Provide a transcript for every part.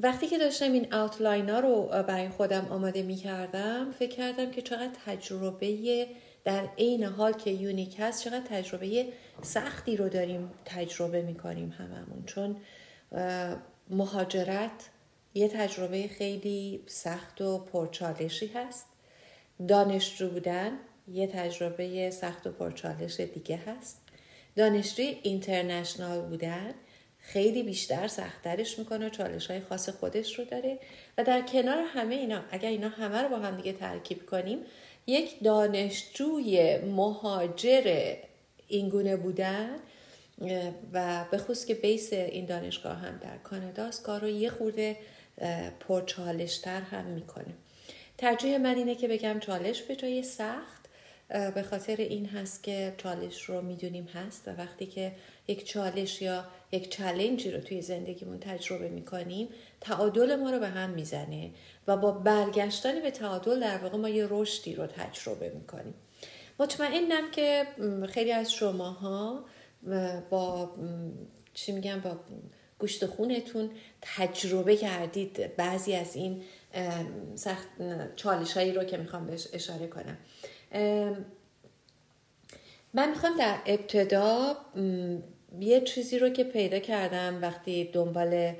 وقتی که داشتم این آوتلاین ها رو برای خودم آماده می کردم فکر کردم که چقدر تجربه در عین حال که یونیک هست چقدر تجربه سختی رو داریم تجربه می کنیم هممون. چون مهاجرت یه تجربه خیلی سخت و پرچالشی هست. دانشجو بودن یه تجربه سخت و پرچالش دیگه هست. دانشجوی اینترنشنال بودن خیلی بیشتر سختترش می‌کنه و چالش های خاص خودش رو داره. و در کنار همه اینا اگر اینا همه رو با هم دیگه ترکیب کنیم یک دانشجوی مهاجر اینگونه بودن و به خصوص که بیس این دانشگاه هم در کاناداست کار رو یه خورده پرچالشتر هم می‌کنه. ترجیح من اینه که بگم چالش به جای سخت به خاطر این هست که چالش رو می‌دونیم هست و وقتی که یک چالش یا یک چلنجی رو توی زندگیمون تجربه می‌کنیم تعادل ما رو به هم می‌زنه و با برگشتن به تعادل در واقع ما یه رشدی رو تجربه می‌کنیم. مطمئنم که خیلی از شماها با چی میگم با گوشت خونتون تجربه کردید بعضی از این سخت چالش هایی رو که می‌خوام بهش اشاره کنم. من می‌خوام در ابتدا یه چیزی رو که پیدا کردم وقتی دنبال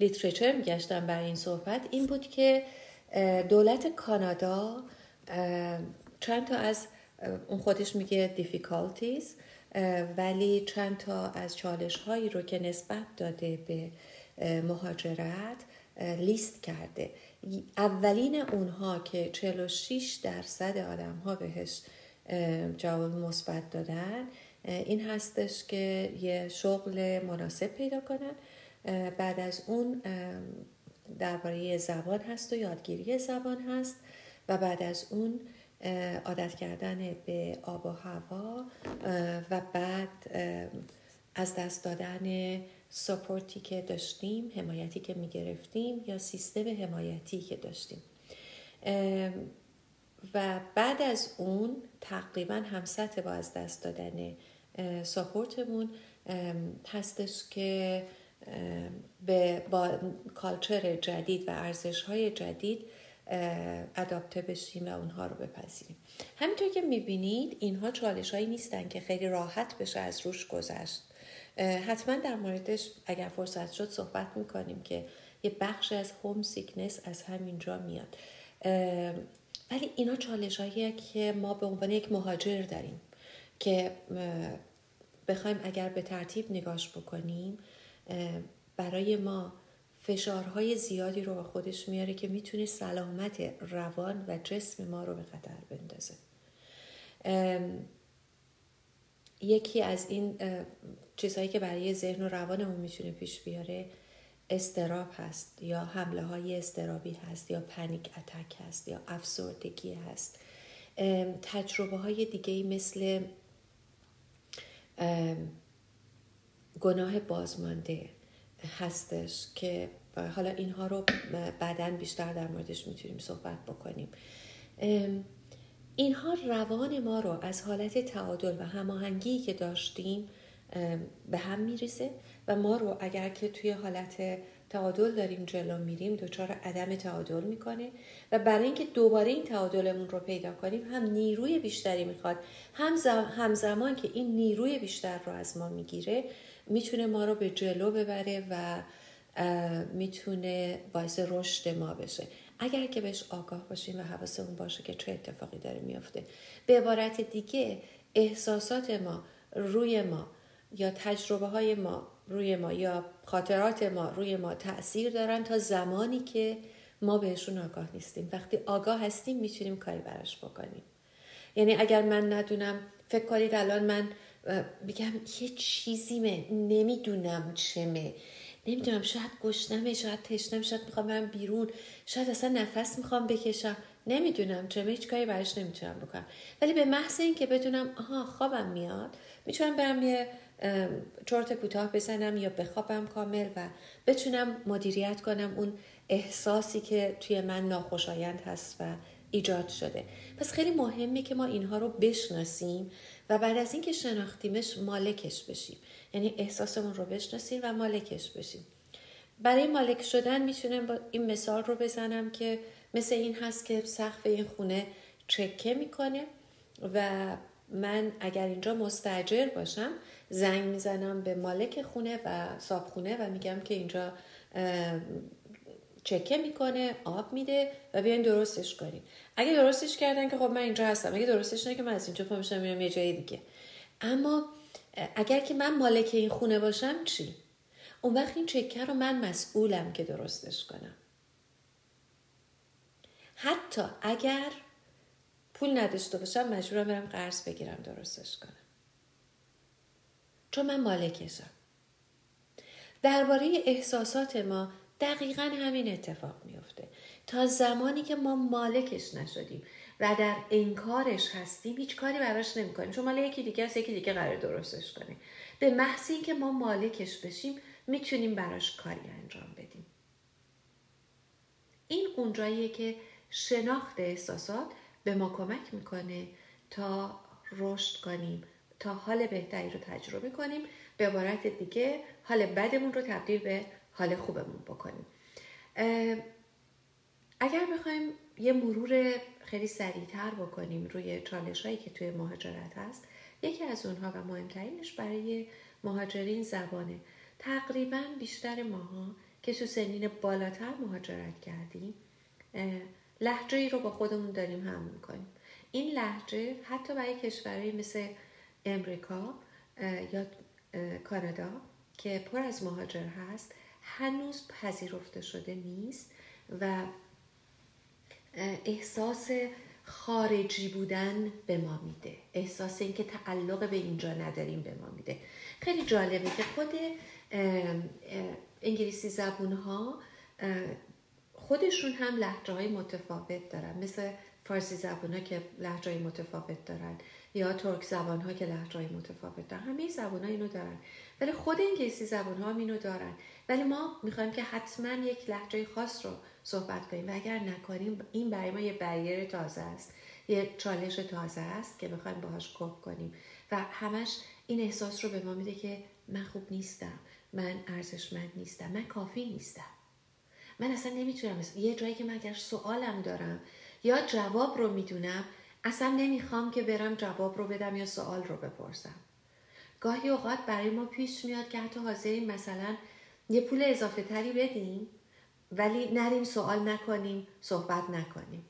لیتریچر میگشتم برای این صحبت این بود که دولت کانادا چند تا از اون خودش میگه difficulties ولی چند تا از چالش هایی رو که نسبت داده به مهاجرت لیست کرده. اولین اونها که 46 درصد آدم ها بهش جواب مثبت دادن این هستش که یه شغل مناسب پیدا کنن. بعد از اون درباره زبان هست و یادگیری زبان هست. و بعد از اون عادت کردن به آب و هوا و بعد از دست دادن سپورتی که داشتیم حمایتی که می‌گرفتیم یا سیستم حمایتی که داشتیم. و بعد از اون تقریبا هم سطح با از دست دادن ساپورتمون هستش که به با کالچر جدید و ارزش های جدید اداپته بشیم و اونها رو بپذیریم. همینطور که می‌بینید اینها چالش هایی نیستن که خیلی راحت بشه از روش گذشت. حتما در موردش اگر فرصت شد صحبت می‌کنیم که یه بخش از هوم سیکنس از همینجا میاد. ولی اینا چالش که ما به عنوان یک مهاجر داریم. که بخوایم اگر به ترتیب نگاش بکنیم برای ما فشارهای زیادی رو با خودش میاره که می‌تونه سلامت روان و جسم ما رو به خطر بندازه. یکی از این چیزهایی که برای ذهن و روانمون می‌تونه پیش بیاره استراب هست یا حمله های استرابی هست یا پنیک اتک هست یا افسردگی هست. تجربه های دیگه مثل گناه بازمانده هستش که حالا اینها رو بعدا بیشتر در موردش می‌تونیم صحبت بکنیم. اینها روان ما رو از حالت تعادل و هماهنگی که داشتیم به هم میریزه و ما رو اگر که توی حالت تعادل داریم جلو میریم دچار عدم تعادل می‌کنه و برای اینکه دوباره این تعادلمون رو پیدا کنیم هم نیروی بیشتری می‌خواد هم همزمان که این نیروی بیشتر رو از ما می‌گیره می‌تونه ما رو به جلو ببره و می‌تونه باعث رشد ما بشه. اگر که بهش آگاه باشیم و حواسمون باشه که چه اتفاقی داره میافته. به عبارت دیگه احساسات ما روی ما یا تجربه های ما روی ما یا خاطرات ما روی ما تاثیر دارن تا زمانی که ما بهشون آگاه نیستیم. وقتی آگاه هستیم می‌تونیم کاری براش بکنیم. یعنی اگر من ندونم فکر کنید الان من بگم یه چیزی نمی‌دونم چمه. نمی‌دونم شاید گشنمه شاید تشنم شاید می‌خوام برم بیرون. شاید اصلا نفس می‌خوام بکشم. نمی‌دونم چه هیچ کاری براش نمی‌تونم بکنم. ولی به محض اینکه بدونم آها خوابم میاد می‌تونم برم یه چرت کوتاه بزنم یا بخوابم کامل و بتونم مدیریت کنم اون احساسی که توی من ناخوشایند هست و ایجاد شده. پس خیلی مهمه که ما اینها رو بشناسیم و بعد از اینکه شناختیمش مالکش بشیم. یعنی احساسمون رو بشناسیم و مالکش بشیم. برای مالک شدن می‌تونم با این مثال رو بزنم که مثل این هست که سقف این خونه چکه می‌کنه و من اگر اینجا مستجر باشم زنگ می‌زنم به مالک خونه و خونه و میگم که اینجا چکه می‌کنه آب میده و بیاین درستش کنین. اگه درستش کردن که خب من اینجا هستم اگه درستش نه که من از اینجا پا میشم میرم یه جای دیگه. اما اگر که من مالک این خونه باشم چی؟ اون وقت این چکه رو من مسئولم که درستش کنم. حتی اگر پول نداشته باشم مجبورم برم قرض بگیرم درستش کنم. چون من مالکشم. درباره احساسات ما دقیقا همین اتفاق میفته تا زمانی که ما مالکش نشدیم و در انکارش هستیم هیچ کاری براش نمی‌کنیم. چون مال یکی دیگه است یکی دیگه قرار درستش کنیم به محض اینکه ما مالکش بشیم می‌تونیم براش کاری انجام بدیم. این اونجاییه که شناخت احساسات به ما کمک می‌کنه تا رشد کنیم. تا حال بهتری رو تجربه کنیم. به عبارت دیگه حال بدمون رو تبدیل به حال خوبمون بکنیم. اگر بخوایم یه مرور خیلی سریعتر بکنیم روی چالش هایی که توی مهاجرت هست یکی از اونها و مهمترینش برای مهاجرین زبانه. تقریبا بیشتر ماها که تو سنین بالاتر مهاجرت کردیم لحجه ای رو با خودمون داریم هم می‌کنیم. این لحجه حتی برای کشورهایی مثل امریکا یا کانادا که پر از مهاجر هست هنوز پذیرفته شده نیست و احساس خارجی بودن به ما میده. احساس اینکه تعلق به اینجا نداریم به ما میده. خیلی جالبه که خود انگلیسی زبون ها خودشون هم لحجه های متفاوت دارن. مثل فارسی زبان ها که لحجه های متفاوت دارن. یا ترک زبان ها که لحجه متفاوت دارن همه زبان ها اینو دارن. ولی خود انگلیسی زبان ها اینو دارن. ولی ما می‌خوایم که حتما یک لحجه خاص رو صحبت کنیم. و اگر نکنیم این برای ما یه بریر تازه است. یه چالش تازه است که بخوایم باهاش کپ کنیم. و همش این احساس رو به ما میده که من خوب نیستم. من ارزشمند نیستم. من کافی نیستم. من اصلا نمی‌تونم. یه جایی که من اگر سوالم دارم یا جواب رو می‌دونم اصلا نمی‌خوام که برم جواب رو بدم یا سوال رو بپرسم. گاهی اوقات برای ما پیش میاد که حتی حاضرین مثلا یه پول اضافه تری بدیم ولی نریم سوال نکنیم صحبت نکنیم.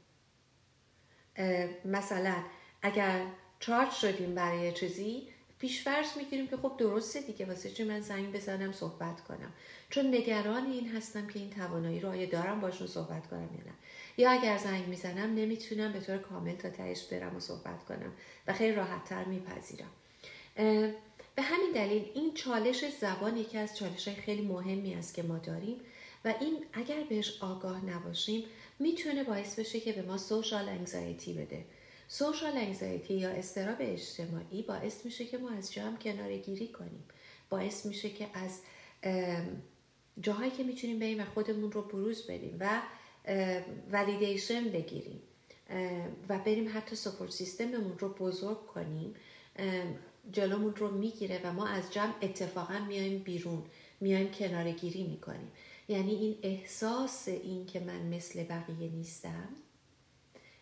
مثلا اگر چارج شدیم برای چیزی پیشفرض می‌گیریم که خب درسته دیگه واسه چی من زنگ بزنم صحبت کنم؟ چون نگران این هستم که این توانایی رو آیا دارم باشون صحبت کنم یا نه. یا اگر زنگ می‌زنم نمی‌تونم به طور کامل تا تهش برم و صحبت کنم و خیلی راحتتر میپذیرم. به همین دلیل این چالش زبان یکی از چالش های خیلی مهمی است که ما داریم و این اگر بهش آگاه نباشیم می‌تونه باعث بشه که به ما سوشال انگزایتی بده. سوشال انگزایتی یا استراب اجتماعی باعث میشه که ما از جمع کناره گیری کنیم. باعث میشه که از جاهایی که می‌تونیم بریم و خودمون رو بروز بدیم و ولیدیشن بگیریم. و بریم حتی سپورت سیستممون رو بزرگ کنیم. جلومون رو می‌گیره و ما از جمع اتفاقا میایم بیرون میایم کناره گیری می‌کنیم. یعنی این احساس این که من مثل بقیه نیستم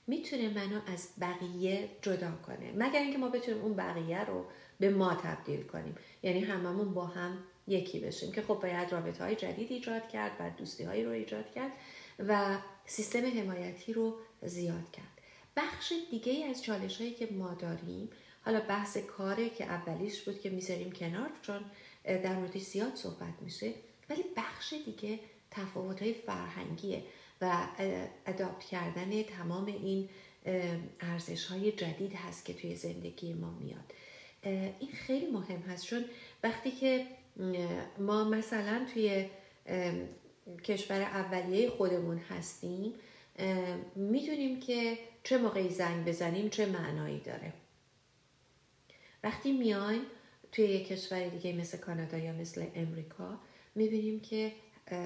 می‌تونه منو از بقیه جدا کنه. مگر اینکه ما بتونیم اون بقیه رو به ما تبدیل کنیم. یعنی هممون با هم یکی بشیم. که خب باید رابطه های جدید ایجاد کرد و دوستی هایی رو ایجاد کرد و سیستم حمایتی رو زیاد کرد. بخش دیگه از چالش هایی که ما داریم حالا بحث کاره که اولیش بود که می‌ذاریم کنار چون در موردش زیاد صحبت میشه ولی بخش دیگه تفاوت های فرهنگیه. و اداپت کردن تمام این ارزش های جدید هست که توی زندگی ما میاد. این خیلی مهم هست چون وقتی که ما مثلا توی کشور اولیه خودمون هستیم می‌دونیم که چه موقعی زنگ بزنیم چه معنایی داره. وقتی میایم توی یک کشور دیگه مثل کانادا یا مثل امریکا می‌بینیم که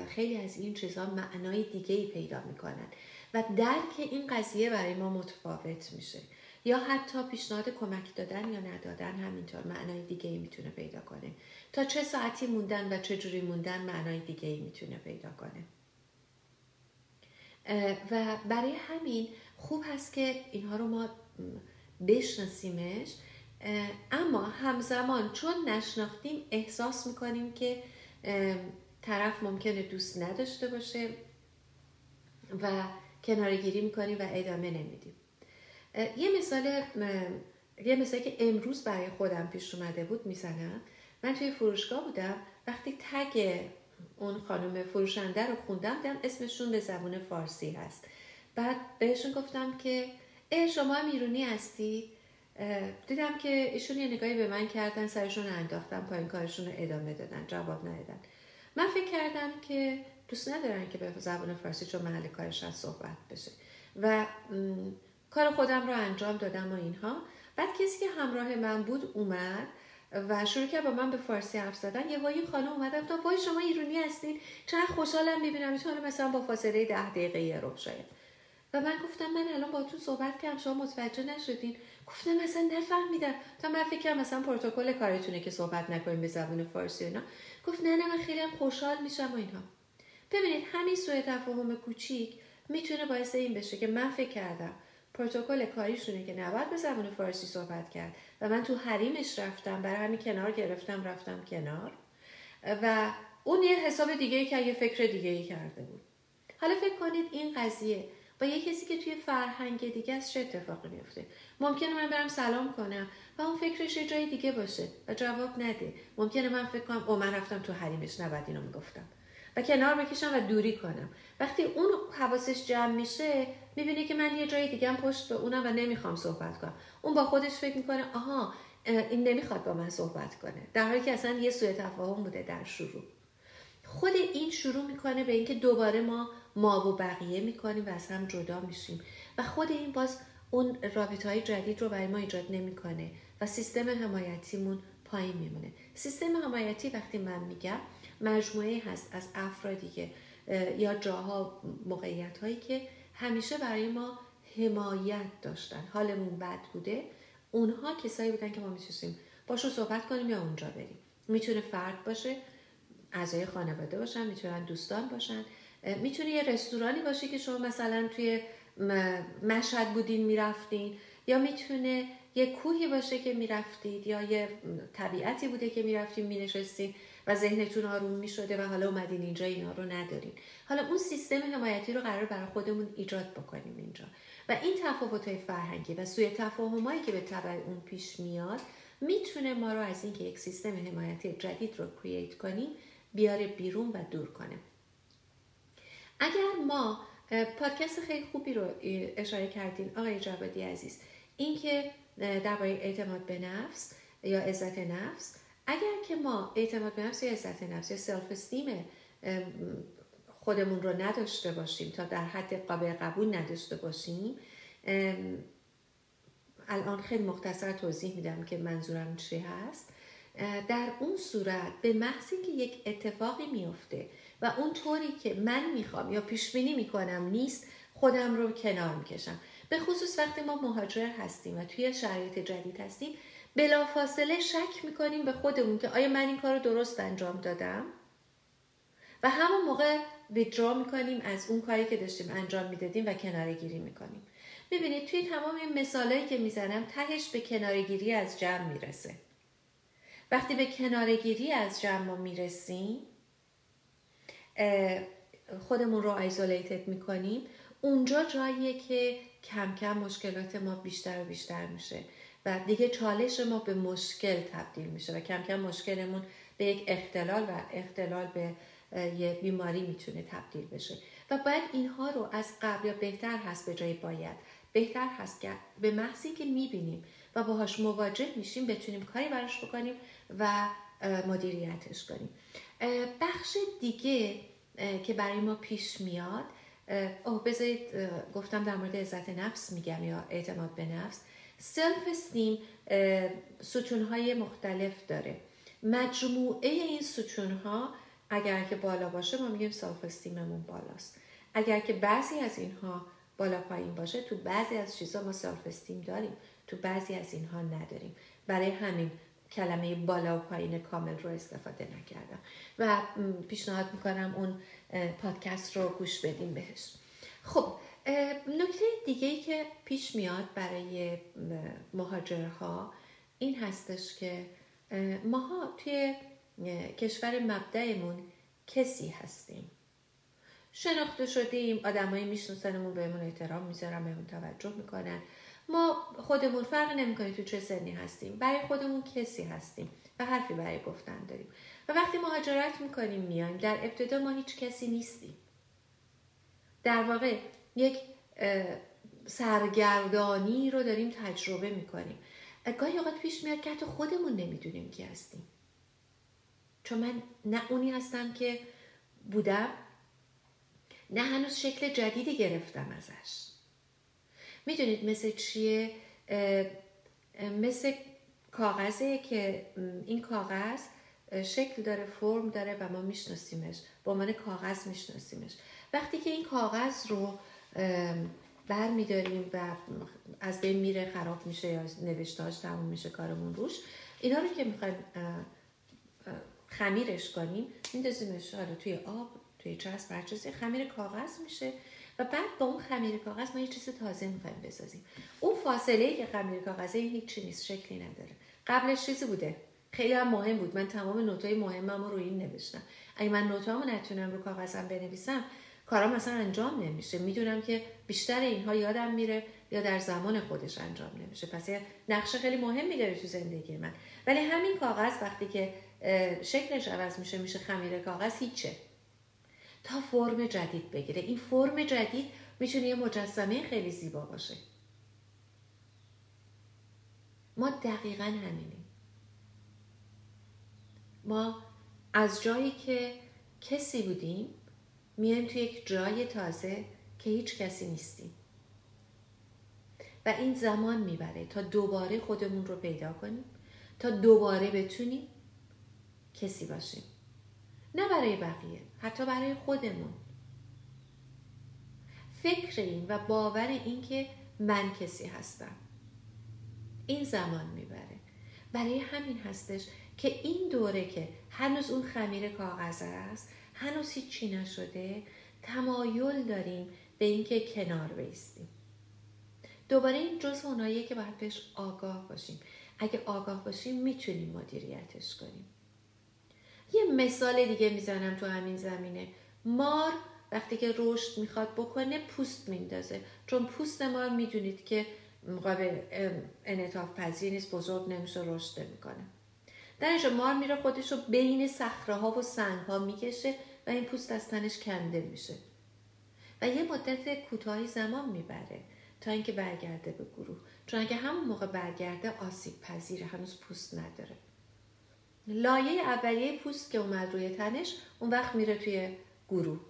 خیلی از این چیزها معنای دیگه ای پیدا می‌کنن. و درک این قضیه برای ما متفاوت میشه. یا حتی پیشنهاد کمک دادن یا ندادن همینطور معنای دیگه ای می‌تونه پیدا کنه. تا چه ساعتی موندن و چه جوری موندن معنای دیگه ای می‌تونه پیدا کنه. و برای همین خوب هست که اینها رو ما بشناسیمش. اما همزمان چون نشناختیم احساس می‌کنیم که طرف ممکنه دوست نداشته باشه و کنارگیری می‌کنیم و ادامه نمیدیم. یه مثال یه مثالی که امروز برای خودم پیش اومده بود می‌زنم. من توی فروشگاه بودم وقتی تگ اون خانم فروشنده رو خوندم دیدم اسمشون به زبون فارسی هست. بعد بهشون گفتم که ای شما هم ایرونی هستی؟ دیدم که ایشون یه نگاهی به من کردن سرشون انداختم پایین کارشون رو ادامه دادن جواب ندادن. من فکر کردم که دوست ندارن که به زبان فارسی چون محل کارش از صحبت بشه. و کار خودم رو انجام دادم و اینها. بعد کسی که همراه من بود اومد و شروع کرد با من به فارسی حرف زدن. یه وای خانم اومد گفت وای شما ایرونی هستین. چقدر خوشحالم می‌بینم. می‌تونه مثلا با فاصله ده دقیقه یه رب شاید. و من گفتم من الان با تو صحبت کردم. شما متوجه نشدین. گفتم مثلا نفهمیدم. تا من فکر کردم مثلا پروتکل کارتونه که صحبت نکنیم به زبان فارسی اینا. گفت نه نه من خیلی هم خوشحال میشم و اینها. ببینید همین سوء تفاهم کوچیک می‌تونه باعث این بشه که من فکر کردم پروتکل کاریشونه که نباید به زبان فارسی صحبت کرد و من تو حریمش رفتم برای همین کنار گرفتم رفتم کنار. و اون یه حساب دیگه که یه فکر دیگه ای کرده بود. حالا فکر کنید این قضیه با یه کسی که توی فرهنگ دیگه است چه اتفاقی میفته ممکنه من برم سلام کنم و اون فکرش یه جای دیگه باشه و جواب نده. ممکنه من فکر کنم او من رفتم تو حریمش نباید اینو می‌گفتم. و کنار بکشم و دوری کنم. وقتی اون حواسش جمع میشه می‌بینه که من یه جای دیگه هم پشت به اونم و نمی‌خوام صحبت کنم. اون با خودش فکر می‌کنه آها این نمی‌خواد با من صحبت کنه. در حالی که اصلا یه سوء تفاهم بوده در شروع. خود این شروع می‌کنه به اینکه دوباره ما ما و بقیه می‌کنیم و از هم جدا میشیم. و خود این باز اون رابطه های جدید رو برای ما ایجاد نمی‌کنه و سیستم حمایتیمون پایین میمونه. سیستم حمایتی وقتی من میگم مجموعه هست از افرادی که یا جاها موقعیت هایی که همیشه برای ما حمایت داشتن. حالمون بد بوده. اونها کسایی بودن که ما می‌تونستیم باشون صحبت کنیم یا اونجا بریم. می‌تونه فرد باشه اعضای خانواده باشن می‌تونن دوستان باشن. می‌تونه یه رستورانی باشه که شما مثلا توی مشهد بودین می‌رفتین یا می‌تونه یه کوهی باشه که می‌رفتید یا یه طبیعتی بوده که می‌رفتین مینشستین و ذهنتون آروم می‌شده و حالا اومدین اینجا اینا رو ندارین. حالا اون سیستم حمایتی رو قرار برای خودمون ایجاد بکنیم اینجا. و این تفاوت های فرهنگی و سوی تفاهمایی که به تبع اون پیش میاد می‌تونه ما رو از اینکه یک سیستم حمایتی جدید رو کرییت کنیم بیاره بیرون و دور کنه. اگر ما پادکست خیلی خوبی رو اشاره کردیم آقای جوادی عزیز اینکه درباره اعتماد به نفس یا عزت نفس اگر که ما اعتماد به نفس یا عزت نفس یا سلف استیم خودمون رو نداشته باشیم تا در حد قابل قبول نداشته باشیم الان خیلی مختصر توضیح میدم که منظورم چی هست. در اون صورت به محض که یک اتفاقی میفته و اون طوری که من می‌خوام یا پیش بینی می‌کنم نیست خودم رو کنار می‌کشم. به خصوص وقتی ما مهاجر هستیم و توی شرایط جدید هستیم بلافاصله شک می‌کنیم به خودمون که آیا من این کار رو درست انجام دادم؟ و همون موقع ویدرا می‌کنیم از اون کاری که داشتیم انجام می‌دادیم و کناره گیری می‌کنیم. ببینید توی تمام این مثالهایی که می‌زنم تهش به کنارگیری از جمع می‌رسه. وقتی به کنارگیری از جمع می‌رسیم خودمون رو ایزولیتد می‌کنیم. اونجا جاییه که کم کم مشکلات ما بیشتر و بیشتر میشه و دیگه چالش ما به مشکل تبدیل میشه و کم کم مشکلمون به یک اختلال و اختلال به یه بیماری می‌تونه تبدیل بشه. و باید اینها رو از قبل یا بهتر هست به جای باید بهتر هست که به محضی که می‌بینیم و باهاش مواجه میشیم بتونیم کاری براش بکنیم و مدیریتش کنیم. بخش دیگه که برای ما پیش میاد اوه بذارید گفتم در مورد عزت نفس میگم یا اعتماد به نفس. self-esteem ستونهای مختلف داره. مجموعه این ستونها اگر که بالا باشه ما میگیم self-esteem مون بالاست. اگر که بعضی از اینها بالا پایین باشه تو بعضی از چیزا ما سلف استیم داریم تو بعضی از اینها نداریم. برای همین کلمه بالا و پایین کامل رو استفاده نکردم. و پیشنهاد می‌کنم اون پادکست رو گوش بدیم بهش. خب نکته دیگه ای که پیش میاد برای مهاجرها این هستش که ماها توی کشور مبدعمون کسی هستیم. شناخته شدیم آدمایی میشناسنمون بهمون احترام می‌ذارن بهمون توجه می‌کنن. ما خودمون فرق نمی‌کنه تو چه سنی هستیم. برای خودمون کسی هستیم و حرفی برای گفتن داریم. و وقتی مهاجرت می‌کنیم میایم در ابتدا ما هیچ کسی نیستیم. در واقع یک سرگردانی رو داریم تجربه می‌کنیم. گاهی اوقات پیش میاد که حتی خودمون نمی‌دونیم کی هستیم. چون من نه اونی هستم که بودم نه هنوز شکل جدیدی گرفتم ازش. می‌دونید مثل چیه؟ مثل کاغذه که این کاغذ شکل داره فرم داره و ما میشناسیمش. با عنوان کاغذ میشناسیمش. وقتی که این کاغذ رو بر میداریم و از بین میره خراب میشه یا نوشتاش تموم میشه کارمون روش اینا رو که می‌خوایم خمیرش کنیم میندازیمش حالا توی آب توی چسب هر چیزی خمیر کاغذ میشه. و بعد با اون خمیر کاغذ ما یه چیز تازه می‌خوایم بسازیم. اون فاصله که خمیر کاغذه این هیچی نیست شکلی نداره. قبلش چیزی بوده؟ خیلی هم مهم بود. من تمام نوتای مهمم رو این نوشتم. اگه من نوتامو نتونم رو کاغذم بنویسم کارام مثلا انجام نمیشه. می‌دونم که بیشتر اینها یادم میره یا در زمان خودش انجام نمیشه. پس یه نقشه خیلی مهمی داره تو زندگی من. ولی همین کاغذ وقتی که شکلش عوض میشه میشه خمیر کاغذ هیچه. تا فرم جدید بگیره. این فرم جدید می‌تونه یه مجسمه خیلی زیبا باشه. ما دقیقا همینیم. ما از جایی که کسی بودیم میایم توی یک جای تازه که هیچ کسی نیستیم. و این زمان می‌بره تا دوباره خودمون رو پیدا کنیم تا دوباره بتونیم کسی باشیم. نه برای بقیه حتی برای خودمون. فکر این و باور این که من کسی هستم. این زمان می‌بره. برای همین هستش که این دوره که هنوز اون خمیر کاغذ است هنوز هیچی نشده تمایل داریم به اینکه کنار بیستیم. دوباره این جز اوناییه که باید بهش آگاه باشیم. اگه آگاه باشیم می‌تونیم مدیریتش کنیم. یه مثال دیگه می‌زنم تو همین زمینه. مار وقتی که رشد می‌خواد بکنه پوست میندازه. چون پوست مار می‌دونید که مقابل انعطاف پذیر نیست بزرگ نمیشه رشد می‌کنه در اینجا مار میره خودش رو بین صخره ها و سنگ ها می‌کشه و این پوست از تنش کنده میشه. و یه مدت کوتاهی زمان می‌بره تا اینکه برگرده به گروه. چون اگه همون موقع برگرده آسیب پذیره هنوز پوست نداره. لایه اولیه پوست که اومد روی تنش اون وقت میره توی گروه.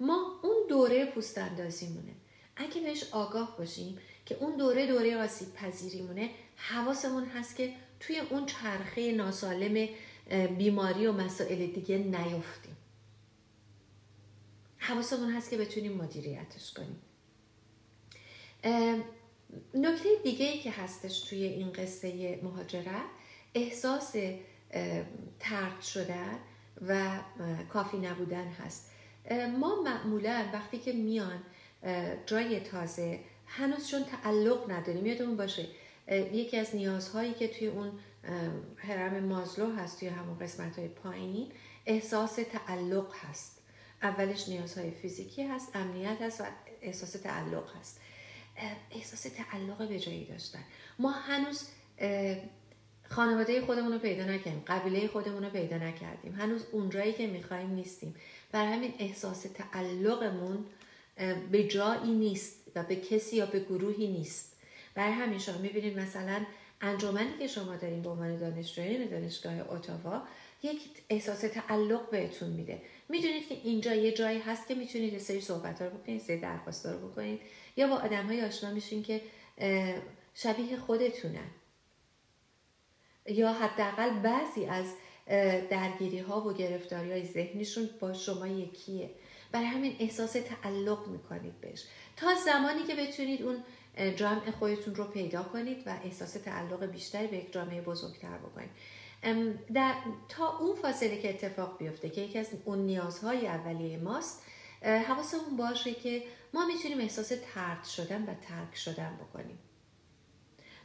ما اون دوره پوست اندازیمونه. اگه بهش آگاه باشیم که اون دوره دوره آسیب پذیریمونه حواسمون هست که توی اون چرخه ناسالم بیماری و مسائل دیگه نیفتیم. حواسمون هست که بتونیم مدیریتش کنیم. نکته دیگه ای که هستش توی این قصه مهاجرت احساس ترد شدن و کافی نبودن هست. ما معمولا وقتی که میان جای تازه هنوز چون تعلق نداریم یادمون باشه یکی از نیازهایی که توی اون هرم مازلو هست توی همون قسمت های پایین احساس تعلق هست. اولش نیازهای فیزیکی هست امنیت هست و احساس تعلق هست. احساس تعلق به جایی داشتن. ما هنوز خانواده خودمون رو پیدا نکردیم قبیله خودمون رو پیدا نکردیم. هنوز اونجایی که می‌خوایم نیستیم. بر همین احساس تعلقمون به جایی نیست و به کسی یا به گروهی نیست. برای همین شما می‌بینید مثلا انجمنی که شما دارین به عنوان دانشجویان دانشگاه اتاوا یک احساس تعلق بهتون میده. می‌دونید که اینجا یه جایی هست که می‌تونید یه سری صحبت رو بکنید سری درخواست رو بکنید یا با آدم های آشنا میشین که شبیه خودتونن. یا حداقل بعضی از درگیری ها و گرفتاری های ذهنیشون با شما یکیه. برای همین احساس تعلق می‌کنید بهش. تا زمانی که بتونید اون جمع خودتون رو پیدا کنید و احساس تعلق بیشتری به یک جامعه بزرگتر بکنید. در تا اون فاصله که اتفاق بیفته که یکی از اون نیازهای اولیه ماست حواسمون باشه که ما می‌تونیم احساس ترد شدن و ترک شدن بکنیم.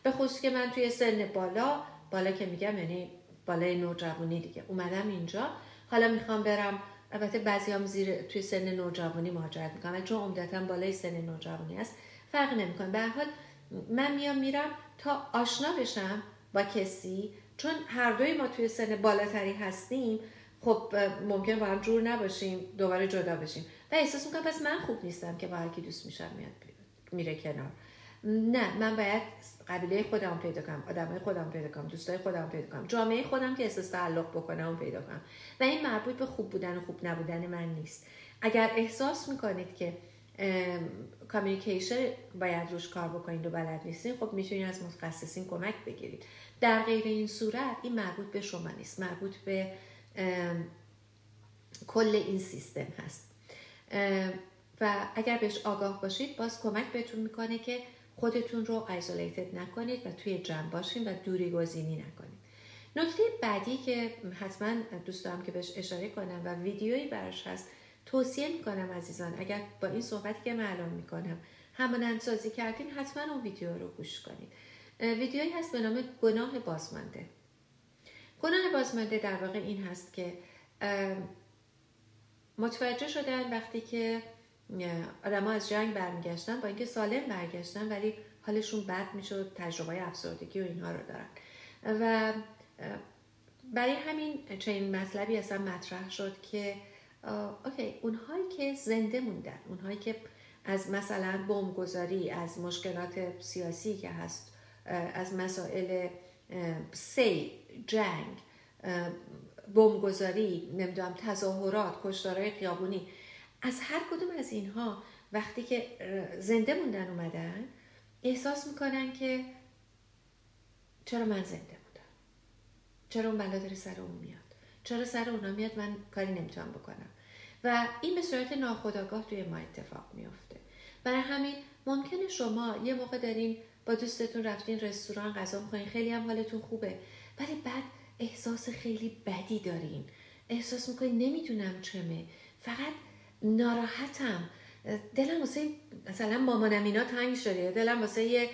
به خصوص که من توی سن بالا بالا که میگم یعنی بالای نوجوانی دیگه. اومدم اینجا. حالا می‌خوام برم البته بعضی زیر توی سن نوجوانی مهاجرت می‌کنم چون عمدتا بالای سن نوجوانی است فرق نمی‌کنه. به حال من میام میرم تا آشنا بشم با کسی. چون هر دوی ما توی سن بالاتری هستیم خب ممکن با هم جور نباشیم دوباره جدا بشیم. و احساس می‌کنم پس من خوب نیستم که با هر دوست میشم میاد میره کنار. نه من باید قبیله خودم پیدا کنم آدمای خودم پیدا کنم دوستای خودم پیدا کنم جامعه خودم که احساس تعلق بکنم پیدا کنم. و این مربوط به خوب بودن و خوب نبودن من نیست. اگر احساس می‌کنید که کامیکیشن باید روش کار بکنید و بلد نیستین خب می‌تونید از متخصصین کمک بگیرید. در غیر این صورت این مربوط به شما نیست مربوط به کل این سیستم هست. و اگر بهش آگاه باشید باز کمک بهتون می‌کنه که خودتون رو ایزولیتد نکنید و توی جمع باشین و دوری گزینی نکنید. نکته بعدی که حتما دوست دارم که بهش اشاره کنم و ویدیویی برش هست توصیه می‌کنم عزیزان اگر با این صحبتی که الان می‌کنم همانند سازی کردین حتما اون ویدیو رو گوش کنید. ویدیویی هست به نام گناه بازمانده. گناه بازمانده در واقع این هست که متوجه شدن وقتی که آدم از جنگ برمیگشتن با اینکه سالم برگشتن ولی حالشون بد می‌شد تجربه افسردگی و اینها رو دارن. و برای همین چنین مطلبی اصلا مطرح شد که اوکی اونهایی که زنده موندن اونهایی که از مثلا بمبگذاری از مشکلات سیاسی که هست از مسائل سی جنگ بمبگذاری نمی‌دونم تظاهرات کشتارهای خیابونی از هر کدوم از اینها وقتی که زنده موندن اومدن احساس می‌کنن که چرا من زنده بودم؟ چرا اون بلا داره سر اون میاد؟ چرا سر اونا میاد؟ من کاری نمی‌تونم بکنم. و این به صورت ناخودآگاه توی ما اتفاق میافته. برای همین ممکنه شما یه موقع دارین با دوستتون رفتین رستوران غذا می‌خواین خیلی هم حالتون خوبه ولی بعد احساس خیلی بدی دارین. احساس می‌کنین نمی‌دونم چمه. فقط ناراحتم. دلم واسه مثلا مامانم اینا تنگ شده. دلم واسه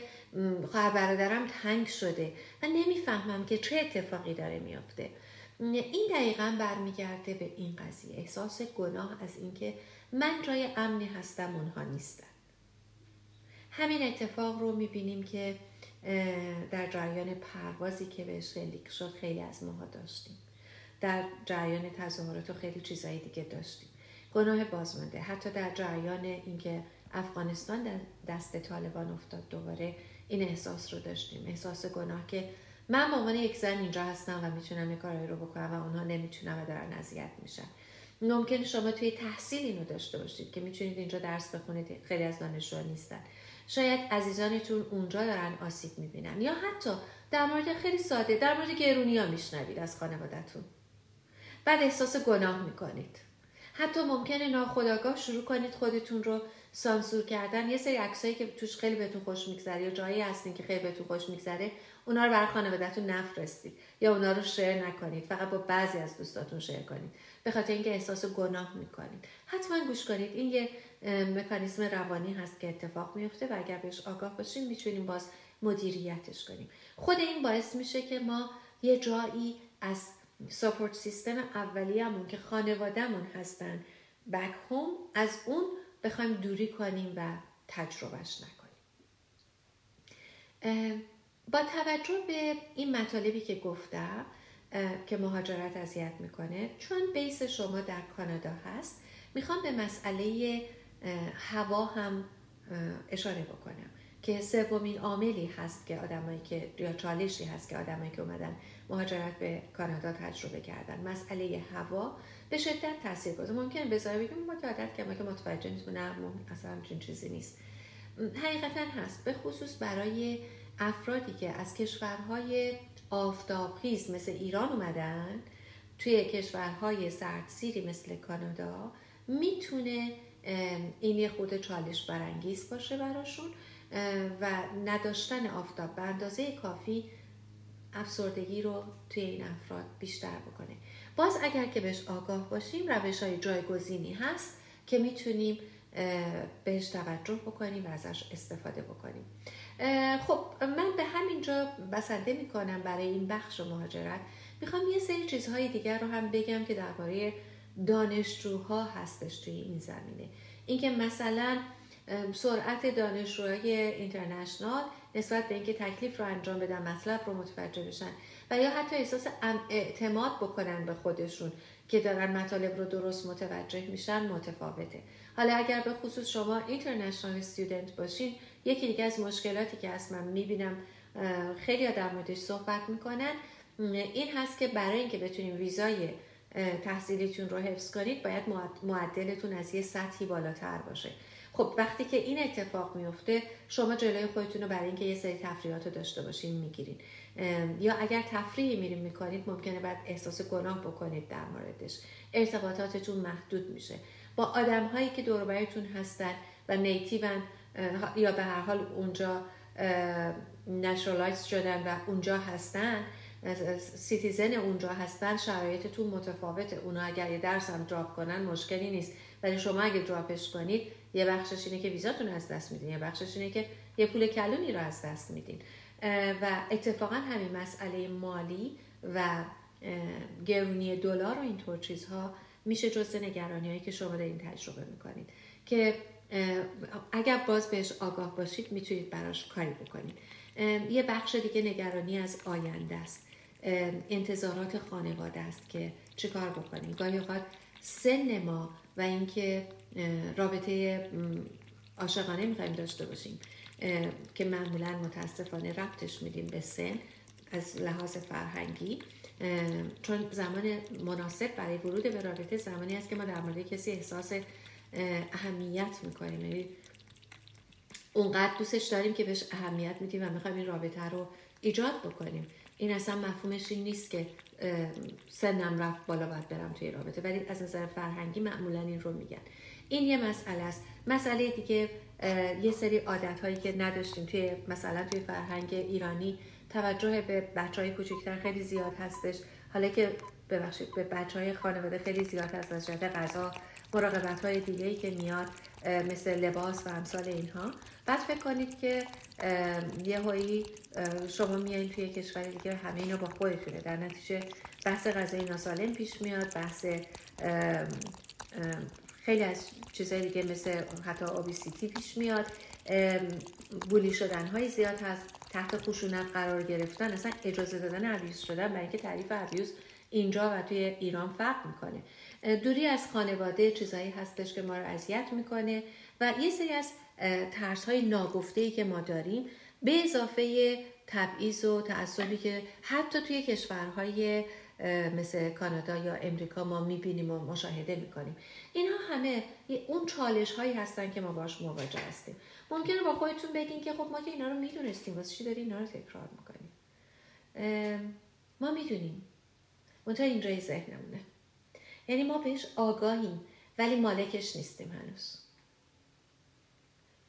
خواهر برادرم تنگ شده. و نمی‌فهمم که چه اتفاقی داره میافته. این دقیقا برمیگرده به این قضیه. احساس گناه از اینکه من جای امنی هستم اونها نیستن. همین اتفاق رو می‌بینیم که در جریان پروازی که بهش خیلی شد خیلی از ماها داشتیم. در جریان تظاهرات و خیلی چیزایی دیگه داشتیم. گناه بازمانده حتی در جریان اینکه افغانستان در دست طالبان افتاد دوباره این احساس رو داشتیم. احساس گناه که من به عنوان یک زن اینجا هستم و می‌تونم یه کارایی رو بکنم و اونها نمی‌تونم و دارن اذیت میشن. ممکن شما توی تحصیل اینو داشته باشید که می‌تونید اینجا درس بخونید خیلی از دانشجوها نیستن. شاید عزیزانتون اونجا دارن آسیب می‌بینن یا حتی در مورد خیلی ساده در مورد گرونی ها میشنوید از خانوادتون بعد احساس گناه می‌کنید. حتی ممکنه ناخداگاه شروع کنید خودتون رو سانسور کردن. یه سری عکسایی که توش خیلی بهتون خوش میگذره یا جایی هستین که خیلی بهتون خوش میگذره اونا رو برای خانوادهتون نفرستید یا اونا رو شیر نکنید. فقط با بعضی از دوستاتون شیر کنید. به خاطر اینکه احساس گناه می‌کنید. حتما گوش کنید. این یه مکانیزم روانی هست که اتفاق میفته و اگر بهش آگاه باشیم می‌تونیم باز مدیریتش کنیم. خود این باعث میشه که ما یه جایی از ساپورت سیستم اولیه‌مون که خانوادهمون هستن بک هوم از اون بخوایم دوری کنیم و تجربهش نکنیم. با توجه به این مطالبی که گفتم که مهاجرت اذیت می‌کنه چون بیس شما در کانادا هست می‌خوام به مسئله هوا هم اشاره بکنم. که سومین عاملی هست که آدمایی که یا چالشی هست که آدمایی که اومدن مهاجرت به کانادا تجربه کردن. مسئله هوا به شدت تاثیر ممکنه بذاره بگیم ما که عادت ما که متوجه نیست نه اصلا همچین چیزی نیست. حقیقتا هست. به خصوص برای افرادی که از کشورهای آفتابخیز مثل ایران اومدن توی کشورهای سردسیری مثل کانادا می‌تونه این یه خود چالش برانگیز باشه براشون. و نداشتن آفتاب به اندازه کافی افسردگی رو توی این افراد بیشتر بکنه. باز اگر که بهش آگاه باشیم روش های جایگزینی هست که می‌تونیم بهش توجه بکنیم و ازش استفاده بکنیم. خب من به همینجا بسنده می‌کنم برای این بخش مهاجرت. می‌خوام یه سری چیزهای دیگر رو هم بگم که درباره دانشجوها هستش توی این زمینه. اینکه مثلا سرعت دانشجوهای اینترنشنال نسبت به اینکه تکلیف رو انجام بدن مطلب رو متوجه بشن و یا حتی احساس اعتماد بکنن به خودشون که دارن مطالب رو درست متوجه میشن متفاوته. حالا اگر به خصوص شما اینترنشنال استودنت باشین یکی دیگه از مشکلاتی که من می‌بینم خیلی در موردش صحبت می‌کنن این هست که برای اینکه بتونیم ویزای تحصیلیتون رو حفظ کنید باید معدلتون از یه سطحی بالاتر باشه. خب وقتی که این اتفاق میفته شما جلوی خودتون رو برای اینکه یه سری تفریحات رو داشته باشین می‌گیرین. یا اگر تفریحی میریم می‌کنید ممکنه بعد احساس گناه بکنید در موردش. ارتباطاتتون محدود میشه. با آدم هایی که دوربرتون هستن و نیتیون یا به هر حال اونجا naturalize شدن و اونجا هستن citizen اونجا هستن شرایطتون متفاوته. اونا اگر یه درس هم drop کنن مشکلی نیست. ولی شما اگه drop ش کنید یه بخشش اینه که ویزاتون از دست میدین یه بخشش اینه که یه پول کلانی رو از دست میدین. و اتفاقا همین مسئله مالی و گرونی دلار و اینطور چیزها میشه جزء نگرانی هایی که شما دارین تجربه می‌کنید. که اگر باز بهش آگاه باشید می‌تونید براش کاری بکنید. یه بخش دیگه نگرانی از آینده است. انتظارات خانواده است که چیکار بکنیم. گاهی اوقات سن ما و اینکه رابطه عاشقانه می‌خوایم داشته باشیم. که معمولا متاسفانه ربطش میدیم به سن از لحاظ فرهنگی. چون زمان مناسب برای ورود به رابطه زمانی است که ما در مورد کسی احساس اهمیت می‌کنیم. یعنی اونقدر دوستش داریم که بهش اهمیت میدیم و می‌خوایم این رابطه رو ایجاد بکنیم. این اصلا مفهومش این نیست که سنم رفت بالا باید برم توی رابطه. ولی از نظر فرهنگی معمولا این رو میگن. این یه مسئله است. مسئله دیگه یه سری عادت هایی که نداشتیم توی مثلا توی فرهنگ ایرانی توجه به بچه های کوچکتر خیلی زیاد هستش. حالا که ببخشید به بچه های خانواده خیلی زیاد هست از جهت غذا مراقبت های دیگه ای که میاد مثل لباس و امثال اینها. بعد فکر کنید که یه هایی شما میایین توی کشور دیگه همه اینا با خودتونه. در نتیجه بحث غذای ناسالم پیش میاد بحث خیلی از چیزهای دیگه مثل حتی اوبیسیتی پیش میاد. بولی شدن های زیاد هست. تحت خشونت قرار گرفتن. اصلا اجازه دادن عویز شدن برای اینکه تعریف عویز اینجا و توی ایران فرق می‌کنه. دوری از خانواده چیزهایی هستش که ما رو اذیت می‌کنه و یه سری از ترس های ناگفته ای که ما داریم به اضافه تبعیض و تعصبی که حتی توی کشورهای مثل کانادا یا امریکا ما می‌بینیم و مشاهده می‌کنیم. اینها همه اون چالش هایی هستن که ما باش مواجه هستیم. ممکنه با خودتون بگین که خب ما که اینا رو می‌دونستیم. واسه چی داری اینا رو تکرار می‌کنیم ما می‌دونیم. منتها اینجای ذهنمونه. یعنی ما بهش آگاهیم ولی مالکش نیستیم هنوز.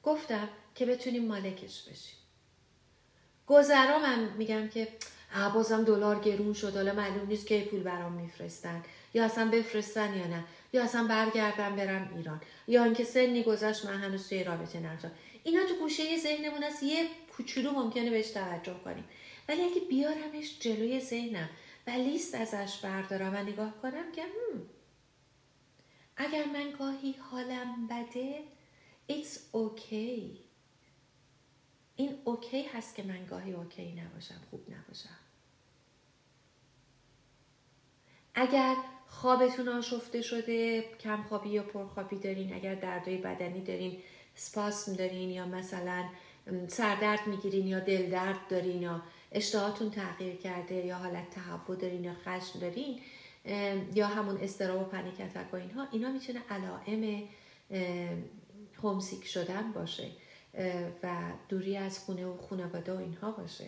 گفتم که بتونیم مالکش بشیم. گذرا من میگم که بازم دلار گرون شد. حالا معلوم نیست که پول برام میفرستن. یا اصلا بفرستن یا نه. یا اصلا برگردم برم ایران. یا اینکه سنی گذشت من هنوز توی رابطه نرفتم. اینا تو گوشه ذهنمون است یه کوچولو ممکنه بهش توجه کنیم. ولی اگه بیارمش جلوی ذهنم و لیست ازش بردارم و نگاه کنم که اگر من گاهی حالم بده it's okay. این اوکی هست که من گاهی اوکی نباشم خوب نباشم. اگر خوابتون آشفته شده کم خوابی یا پرخوابی دارین اگر دردای بدنی دارین سپاسم دارین یا مثلا سردرد می‌گیرین یا دل درد دارین یا اشتهاتون تغییر کرده یا حالت تهوع دارین یا خشم دارین یا همون استراب و پنیک اتک و اینها اینا می‌تونه علائم هومسیک شدن باشه و دوری از خونه و خانواده و اینها باشه.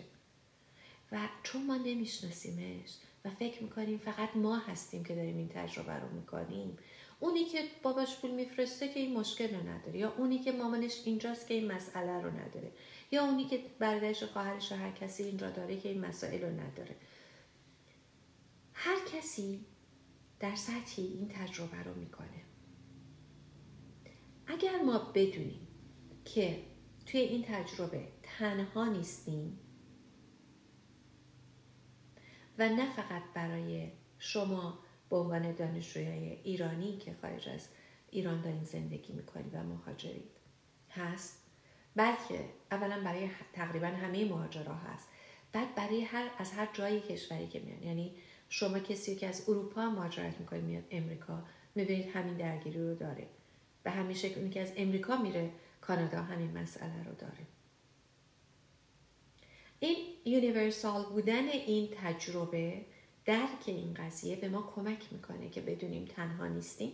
و چون ما نمیشناسیمش و فکر می‌کنیم فقط ما هستیم که داریم این تجربه رو می‌کنیم. اونی که باباش پول میفرسته که این مشکل رو نداره. یا اونی که مامانش اینجاست که این مسئله رو نداره. یا اونی که برادرش و خواهرش و هر کسی اینجا داره که این مسائل رو نداره. هر کسی در سطحی این تجربه رو می‌کنه. اگر ما بدونیم که توی این تجربه تنها نیستیم و نه فقط برای شما به عنوان دانشجوی ایرانی که خارج از ایران دارین زندگی می‌کنید و مهاجرید. هست. بلکه اولا برای تقریبا همه مهاجرها هست. بعد برای هر از هر جایی کشوری که میان. یعنی شما کسی که از اروپا مهاجرت می‌کنه میاد امریکا. می‌بینید همین درگیری رو داره. به همین شکل که از امریکا میره کانادا همین مسئله رو داره. این یونیورسال بودن این تجربه درک این قضیه به ما کمک می‌کنه که بدونیم تنها نیستیم.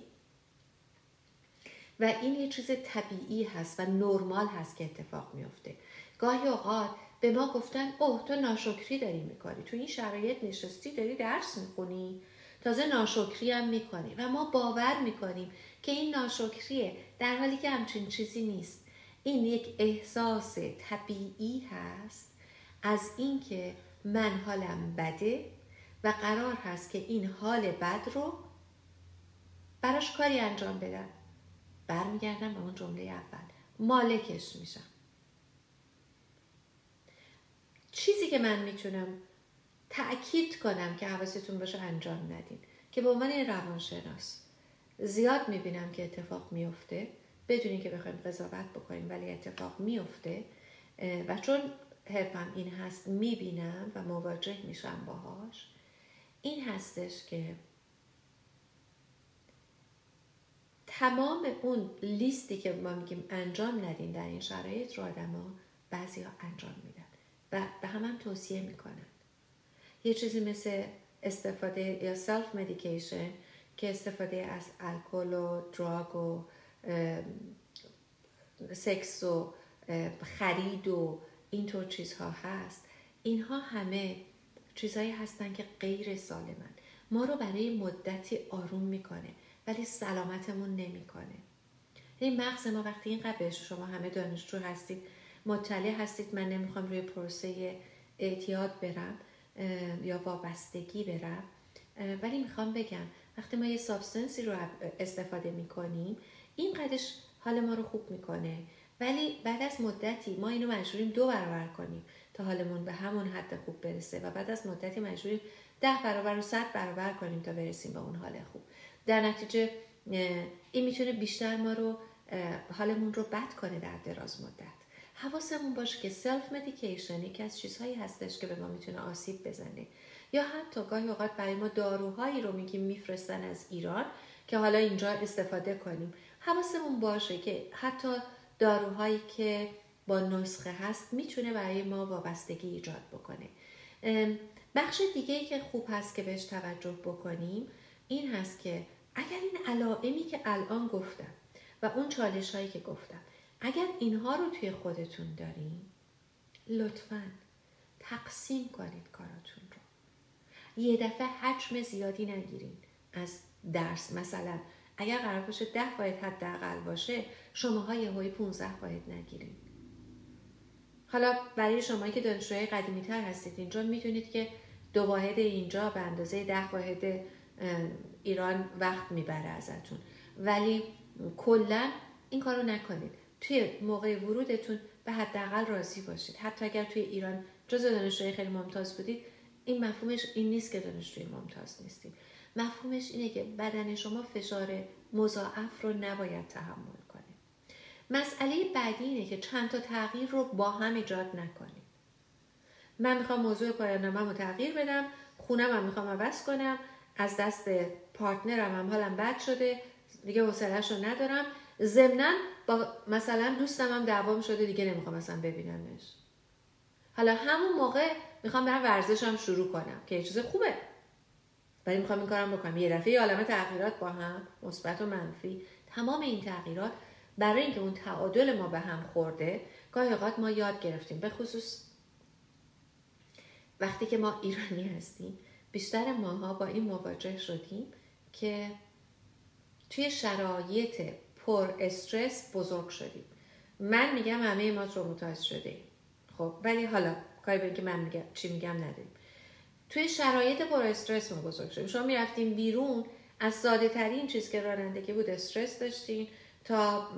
و این یه چیز طبیعی هست و نرمال هست که اتفاق میفته گاهی اوقات به ما گفتن اوه تو ناشکری داری می‌کنی تو این شرایط نشستی داری درس می‌خونی. تازه ناشکری هم می‌کنی و ما باور می‌کنیم که این ناشکریه در حالی که همچین چیزی نیست. این یک احساس طبیعی هست از اینکه من حالم بده و قرار هست که این حال بد رو براش کاری انجام بدم. برمیگردم به اون جمله اول. مالکش میشم. چیزی که من می‌تونم تأکید کنم که حواستون باشه انجام ندین. که به عنوان روانشناس زیاد می‌بینم که اتفاق میفته. بدونین که بخوایم قضاوت بکنیم ولی اتفاق میفته. و چون حرفم این هست می‌بینم و مواجه میشم باهاش. این هستش که تمام اون لیستی که ما میگیم انجام ندین در این شرایط رو آدما بعضی ها انجام میدن و به هم, توصیه می‌کنن. یه چیزی مثل استفاده یا سلف مدیکیشن که استفاده از الکل و دراگ و سکس و خرید و اینطور چیزها هست. اینها همه چیزهایی هستن که غیر سالمن. ما رو برای مدتی آروم می‌کنه ولی سلامتمون نمی‌کنه. این مغز ما وقتی اینقدر شما همه دانشجو هستید مطلع هستید من نمی‌خوام روی پروسه اعتیاد برم یا وابستگی برم. ولی می‌خوام بگم وقتی ما یه سابستنسی رو استفاده می‌کنیم این قدش حال ما رو خوب می‌کنه. ولی بعد از مدتی ما اینو مجبوریم دو برابر کنیم تا حالمون به همون حد خوب برسه و بعد از مدتی مجبوریم ده برابر و صد برابر کنیم تا برسیم به اون حال خوب. در نتیجه این می‌تونه بیشتر ما رو حالمون رو بد کنه در دراز مدت. حواسمون باشه که سلف مدیکیشن یکی از چیزهایی هستش که به ما می‌تونه آسیب بزنه. یا حتی گاهی اوقات برای ما داروهایی رو میگیم میفرستن از ایران که حالا اینجا استفاده کنیم. حواسمون باشه که حتی داروهایی که با نسخه هست می‌تونه برای ما وابستگی ایجاد بکنه. بخش دیگه ای که خوب هست که بهش توجه بکنیم این هست که اگر این علائمی که الان گفتم و اون چالش هایی که گفتم اگر اینها رو توی خودتون دارین لطفا تقسیم کنید کاراتون رو. یه دفعه حجم زیادی نگیرین از درس. مثلا اگر قرار باشه ده باید حداقل باشه شماها های 15 باید نگیرین حالا برای شما که دانشجوهای قدیمی تر هستید اینجا می‌تونید که دو واحد اینجا به اندازه ده واحد ایران وقت می‌بره ازتون. ولی کلا این کارو نکنید. توی موقع ورودتون به حداقل راضی باشید. حتی اگر توی ایران جز دانشجوی خیلی ممتاز بودید این مفهومش این نیست که دانشجوی ممتاز نیستید. مفهومش اینه که بدن شما فشار مضاعف رو نباید تحمل کنه. مسئله بعدی اینه که چند تا تغییر رو با هم ایجاد نکنیم. من می‌خوام موضوع پایان رو تغییر بدم خونم هم می‌خوام عوض کنم از دست پارتنرم هم حالم بد شده دیگه حوصلهش رو ندارم. ضمنا با مثلا دوستم هم دوام شده دیگه نمی‌خوام مثلا ببینمش. حالا همون موقع می‌خوام برم ورزشم شروع کنم که چیز خوبه. ولی می‌خوام این کارم بکنم. یه دفعه عالمه تغییرات با هم مثبت و منفی. تمام این تغییرات برای اینکه اون تعادل ما به هم خورده گاهی اوقات ما یاد گرفتیم. به خصوص وقتی که ما ایرانی هستیم بیشتر ماها با این مواجه شدیم که توی شرایط پر استرس بزرگ شدیم. من میگم همه ما traumatized شده خب ولی حالا کاری به که من میگم چی میگم نداریم. توی شرایط پر استرس ما بزرگ شدیم. شما می‌رفتیم بیرون از ساده ترین چیز که رانندگی بود استرس داشتین تا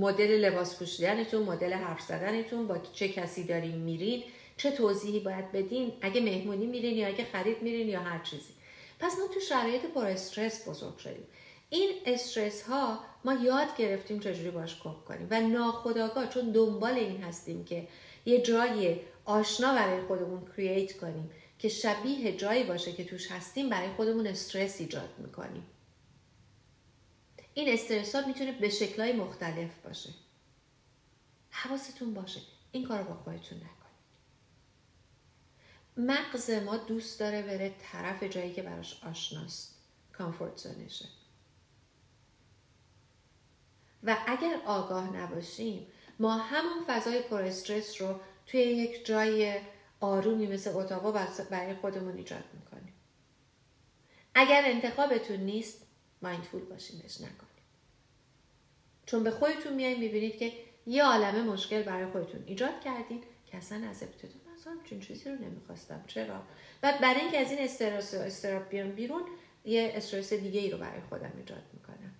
مدل لباس پوشیدنتون مدل حرف زدنتون با چه کسی دارین میرین چه توضیحی باید بدین اگه مهمونی میرین یا اگه خرید میرین یا هر چیزی. پس ما تو شرایط پر استرس بزرگ شدیم. این استرس ها ما یاد گرفتیم چجوری باش کوپ کنیم و ناخداگاه چون دنبال این هستیم که یه جای آشنا برای خودمون کرییت کنیم که شبیه جایی باشه که توش هستیم برای خودمون استرس ایجاد می‌کنیم. این استرس ها می‌تونه به شکلهای مختلف باشه. حواستون باشه. این کار رو با خودتون نکنید. مغز ما دوست داره بره طرف جایی که براش آشناست. کامفورت زونشه و اگر آگاه نباشیم ما همون فضای پر استرس رو توی یک جای آرومی مثل اتاقا برای خودمون ایجاد می‌کنیم. اگر انتخابتون نیست مایندفول باشینش نکنید. چون به خودتون میایین می‌بینید که یه عالمه مشکل برای خودتون ایجاد کردین که اصلا از ابتدا اصلا چون چیزی رو نمی‌خواستم. چرا؟ و برای اینکه از این استرس و استراب بیان بیرون یه استرس دیگه ای رو برای خودم ایجاد می‌کنم.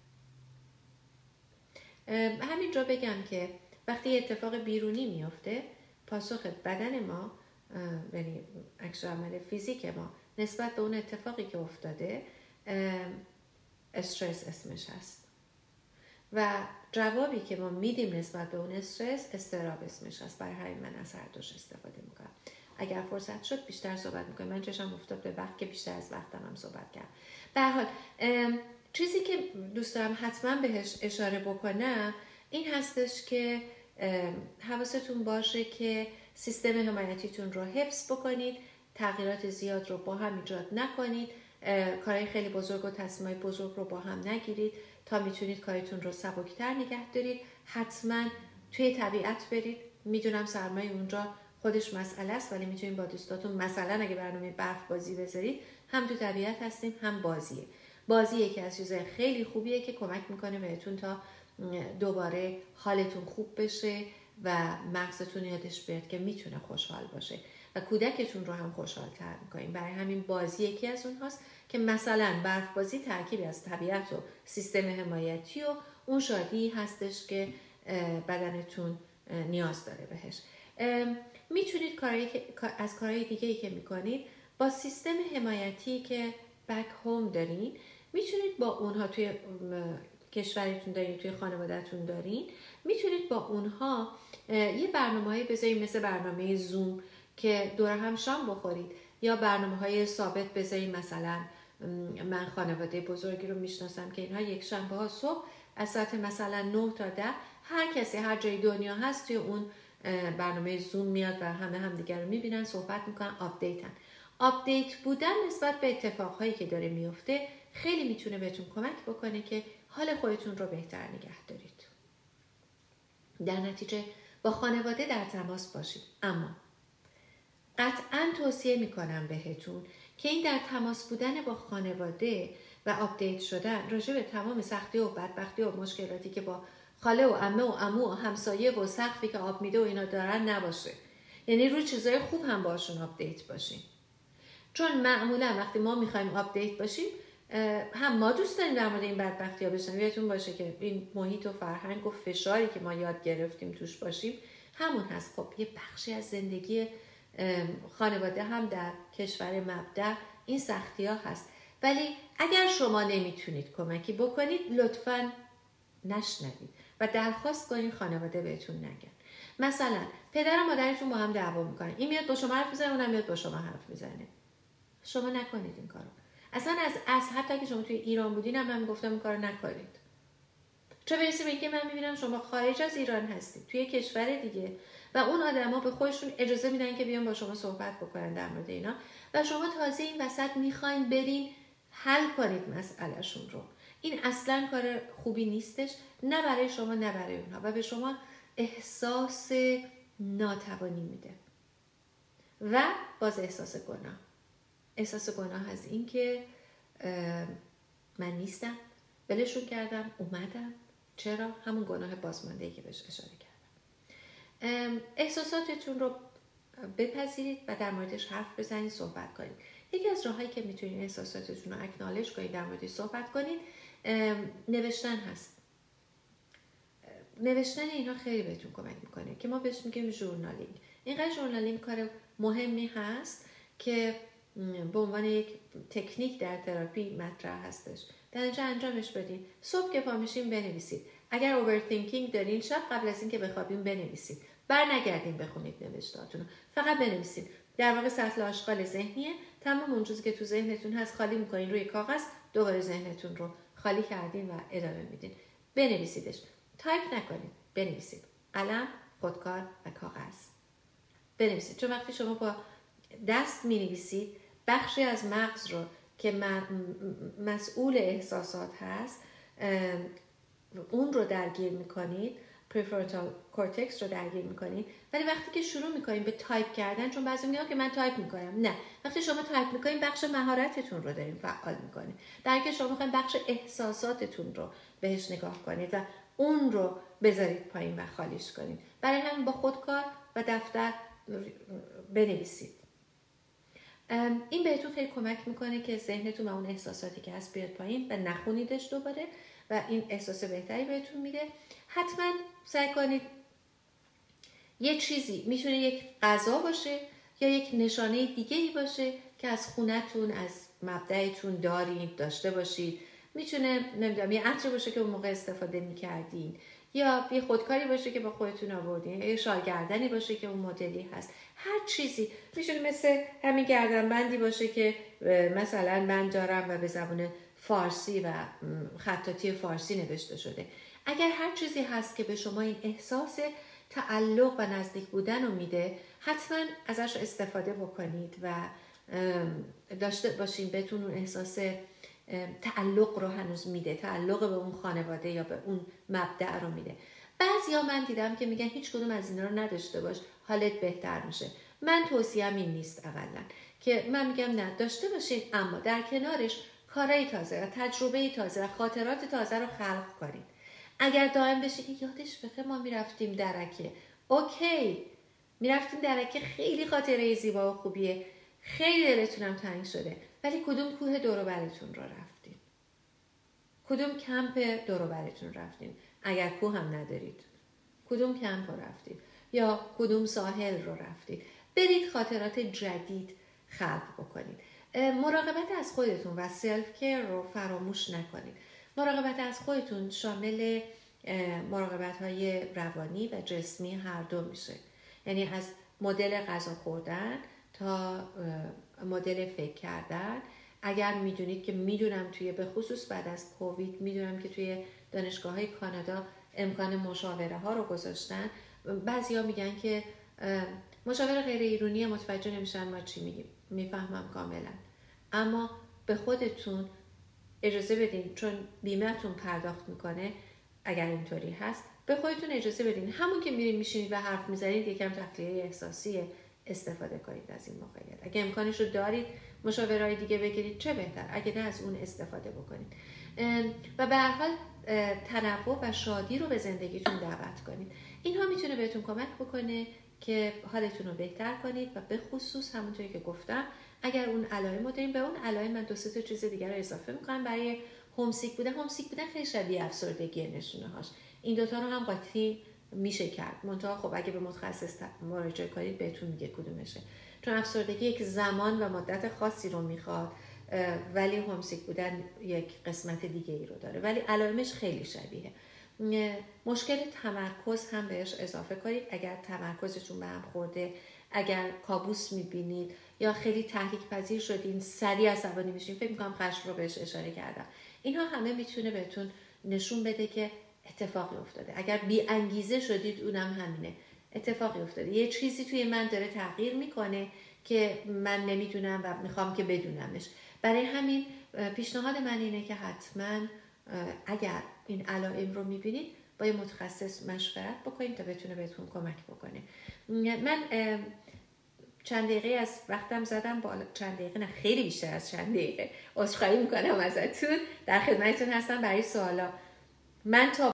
همینجا بگم که وقتی اتفاق بیرونی میافته پاسخ بدن ما یعنی عکس عمل فیزیک ما نسبت به اون اتفاقی که افتاده استرس اسمش هست. و جوابی که ما میدیم نسبت به اون استرس استراب اسمش هست. برای همین من از هر دوش استفاده می‌کنم. اگر فرصت شد بیشتر صحبت می‌کنم من چشم افتاد به وقت که بیشتر از وقتم هم صحبت کرد به حال چیزی که دوست دارم حتما بهش اشاره بکنم این هستش که حواستون باشه که سیستم حمایتیتون رو حفظ بکنید تغییرات زیاد رو با هم ایجاد نکنید کارهای خیلی بزرگ و تصمیمای بزرگ رو با هم نگیرید تا می‌تونید کارتون رو سبکتر نگه دارید. حتما توی طبیعت برید. می‌دونم سرمایه اونجا خودش مسئله است ولی می‌تونید با دوستاتون مثلا اگه برنامه برف بازی بذارید هم تو طبیعت هستیم هم بازیه. بازی یکی از چیزهای خیلی خوبیه که کمک می‌کنه بهتون تا دوباره حالتون خوب بشه و مغزتون یادش بیاد که می‌تونه خوشحال باشه و کودکتون رو هم خوشحال تر می‌کنیم. برای همین بازی یکی از اونهاست که مثلا برف بازی ترکیبی از طبیعت و سیستم حمایتی و اون شادی هستش که بدنتون نیاز داره بهش. می‌تونید از کارهای دیگه ای که می‌کنید با سیستم حمایتی که بک هوم دارین می‌تونید با اونها توی کشورتون دارین توی خانوادهتون دارین می‌تونید با اونها یه برنامه های بذارید مثل برنامه زوم که دور هم شام بخورید یا برنامه های ثابت بذارید مثلا من خانواده بزرگی رو می‌شناسم که اینها یک شنبه ها صبح از ساعت مثلا 9 تا 10 هر کسی هر جای دنیا هست توی اون برنامه زوم میاد و همه همدیگر رو می‌بینن صحبت می‌کنن آپدیتن. update بودن نسبت به اتفاقهایی که داره میفته خیلی می‌تونه بهتون کمک بکنه که حال خودتون رو بهتر نگه دارید. در نتیجه با خانواده در تماس باشید. اما قطعا توصیه می‌کنم بهتون که این در تماس بودن با خانواده و update شدن راجع به تمام سختی و بدبختی و مشکلاتی که با خاله و عمه و عمو و همسایه و سقفی که آب میده و اینا دارن نباشه. یعنی روی چیزای خوب هم باشون update باشیم چون معمولا وقتی ما می‌خوایم update باشیم هم ما دوست داریم در مورد این بدبختی ها بشنویم یادتون باشه که این محیط و فرهنگ و فشاری که ما یاد گرفتیم توش باشیم همون هست. خب یه بخشی از زندگی خانواده هم در کشور مبدأ این سختی ها هست. ولی اگر شما نمی‌تونید کمکی بکنید لطفا نشنوید و درخواست کنید خانواده بهتون نگن. مثلا پدر و مادرتون با هم دعوا می‌کنن. این میاد با شما حرف می‌زنه اونم میاد با شما حرف می‌زنه. شما نکنید این کارو. اصلا از از حتی که شما توی ایران بودین هم من گفتم این کارو نکنید. چه برسه به من می‌بینم شما خارج از ایران هستید توی کشور دیگه. و اون آدما به خودشون اجازه میدن که بیان با شما صحبت بکنن در مورد اینا. و شما تازه این وسط می‌خواین برین حل کنید مسئلهشون رو. این اصلا کار خوبی نیستش نه برای شما نه برای اونها. و به شما احساس ناتوانی میده. و باز احساس گناه. احساس گناه از این که من نیستم. ولشون کردم اومدم. چرا؟ همون گناه بازمانده که بهش اشاره کردم. احساساتتون رو بپذیرید و در موردش حرف بزنید صحبت کنید. یکی از راههایی که می‌تونید احساساتتون رو acknowledge کنید در موردش صحبت کنید نوشتن هست. نوشتن اینا خیلی بهتون کمک می‌کنه که ما بهش میگیم journaling. اینقدر journaling کار مهمی هست که به عنوان یک تکنیک در تراپی مطرح هستش. در اینجا انجامش بدین. صبح که پا میشین بنویسید. اگر overthinking دارین شب قبل از اینکه بخوابین بنویسید. بر نگردین بخونید نوشتاتون فقط بنویسید. در واقع سطل آشغال ذهنیه. تمام اون چیزی که تو ذهنتون هست خالی می‌کنین روی کاغذ دوباره ذهنتون رو خالی کردین و ادامه میدین. بنویسیدش. تایپ نکنید بنویسید. قلم خودکار و کاغذ. بنویسید. چون وقتی شما با دست می نویسید بخشی از مغز رو که مسئول احساسات هست اون رو درگیر می‌کنید prefrontal cortex رو درگیر می‌کنید. ولی وقتی که شروع می‌کنید به تایپ کردن چون بعضی میگن که من تایپ می‌کنم. نه. وقتی شما تایپ می‌کنید بخش مهارتتون رو دارین فعال می‌کنید. در که شما می‌خواین بخش احساساتتون رو بهش نگاه کنید و اون رو بذارید پایین و خالیش کنید. برای همین با خودکار و دفتر بنویسید. این بهتون خیلی کمک می‌کنه که ذهنتون و اون احساساتی که هست بیاد پایین و نخونیدش دوباره و این احساس بهتری بهتون میده. حتما سعی کنید یه چیزی می‌تونه یک غذا باشه یا یک نشانه دیگه ای باشه که از خونتون از مبدعتون دارید داشته باشید. می‌تونه نمی‌دونم یه عطر باشه که اون موقع استفاده می‌کردین یا یه خودکاری باشه که با خودتون آوردین یه شالگردنی باشه که اون مدلی هست. هر چیزی. می‌تونه مثل همین گردنبندی باشه که مثلا من دارم و به زبان فارسی و خطاطی فارسی نوشته شده. اگر هر چیزی هست که به شما این احساس تعلق و نزدیک بودن رو میده حتما ازش استفاده بکنید و داشته باشین بهتون اون احساس تعلق رو هنوز میده تعلق به اون خانواده یا به اون مبدع رو میده. بعضیا من دیدم که میگن هیچ کدوم از اینا رو نداشته باش حالت بهتر میشه. من توصیهم این نیست اولا. که من میگم نه داشته باشین اما در کنارش کارهای تازه و تجربه تازه و خاطرات تازه رو خلق کنید اگر دائم بشه یادش بخیر ما می‌رفتیم درکه. اوکی. می‌رفتیم درکه خیلی خاطره زیبا و خوبیه. خیلی دلتونم تنگ شده. ولی کدوم کوه دورو براتون رو رفتیم کدوم کمپ دورو براتون رفتیم اگر کوه هم ندارید. کدوم کمپ رو رفتید؟ یا کدوم ساحل رو رفتید؟ برید خاطرات جدید خلق بکنید. مراقبت از خودتون و سلف کیر رو فراموش نکنید. مراقبت از خودتون شامل مراقبت های روانی و جسمی هر دو میشه. یعنی از مدل غذا خوردن تا مدل فکر کردن. اگر می‌دونید که می‌دونم توی به خصوص بعد از کووید می‌دونم که توی دانشگاه های کانادا امکان مشاوره ها رو گذاشتن. بعضیا میگن که مشاور غیر ایرونی متوجه نمیشن ما چی میگیم. می‌فهمم کاملا. اما به خودتون اجازه بدین چون بیمهتون پرداخت می‌کنه اگر اینطوری هست به خودتون اجازه بدین. همون که میرین میشینید و حرف می‌زنید یکم تخلیه احساسی استفاده کنید از این موقعیت. اگه امکانش رو دارید مشاورهای دیگه بگیرید چه بهتر؟ اگه نه از اون استفاده بکنید. و به هر حال تنوع و شادی رو به زندگیتون دعوت کنید. اینها می‌تونه بهتون کمک بکنه که حالتون رو بهتر کنید و به خصوص همونطوری که گفتم اگر اون علائم رو داریم به اون علائم من دو سه چیز دیگر رو اضافه می‌کنم. برای همسیک بودن همسیک بودن خیلی شبیه افسردگی نشونه هاش این دوتا رو هم قاطی میشه کرد. منتها خب اگه به متخصص مراجعه کنید بهتون میگه کدومشه. چون افسردگی یک زمان و مدت خاصی رو می‌خواد ولی همسیک بودن یک قسمت دیگه ای رو داره. ولی علائمش خیلی شبیه. مشکل تمرکز هم بهش اضافه کنید. اگر تمرکزتون به هم خورده اگر کابوس می‌بینید یا خیلی تحریک پذیر شدین سریع عصبانی میشین فکر می‌کنم خشم رو بهش اشاره کردم. اینها همه می‌تونه بهتون نشون بده که اتفاقی افتاده. اگر بی انگیزه شدید اونم همینه. اتفاقی افتاده. یه چیزی توی من داره تغییر می‌کنه که من نمی‌دونم و می‌خوام که بدونمش. برای همین پیشنهاد من اینه که حتما اگر این علائم رو می‌بینید با یه متخصص مشورت بکنید تا بتونه بهتون کمک بکنه. من چند دقیقه از وقتم زدم. بالا چند دقیقه نه خیلی بیشتر از چند دقیقه. عذرخواهی می‌کنم ازتون. در خدمتتون هستم. برای سوالا. من تا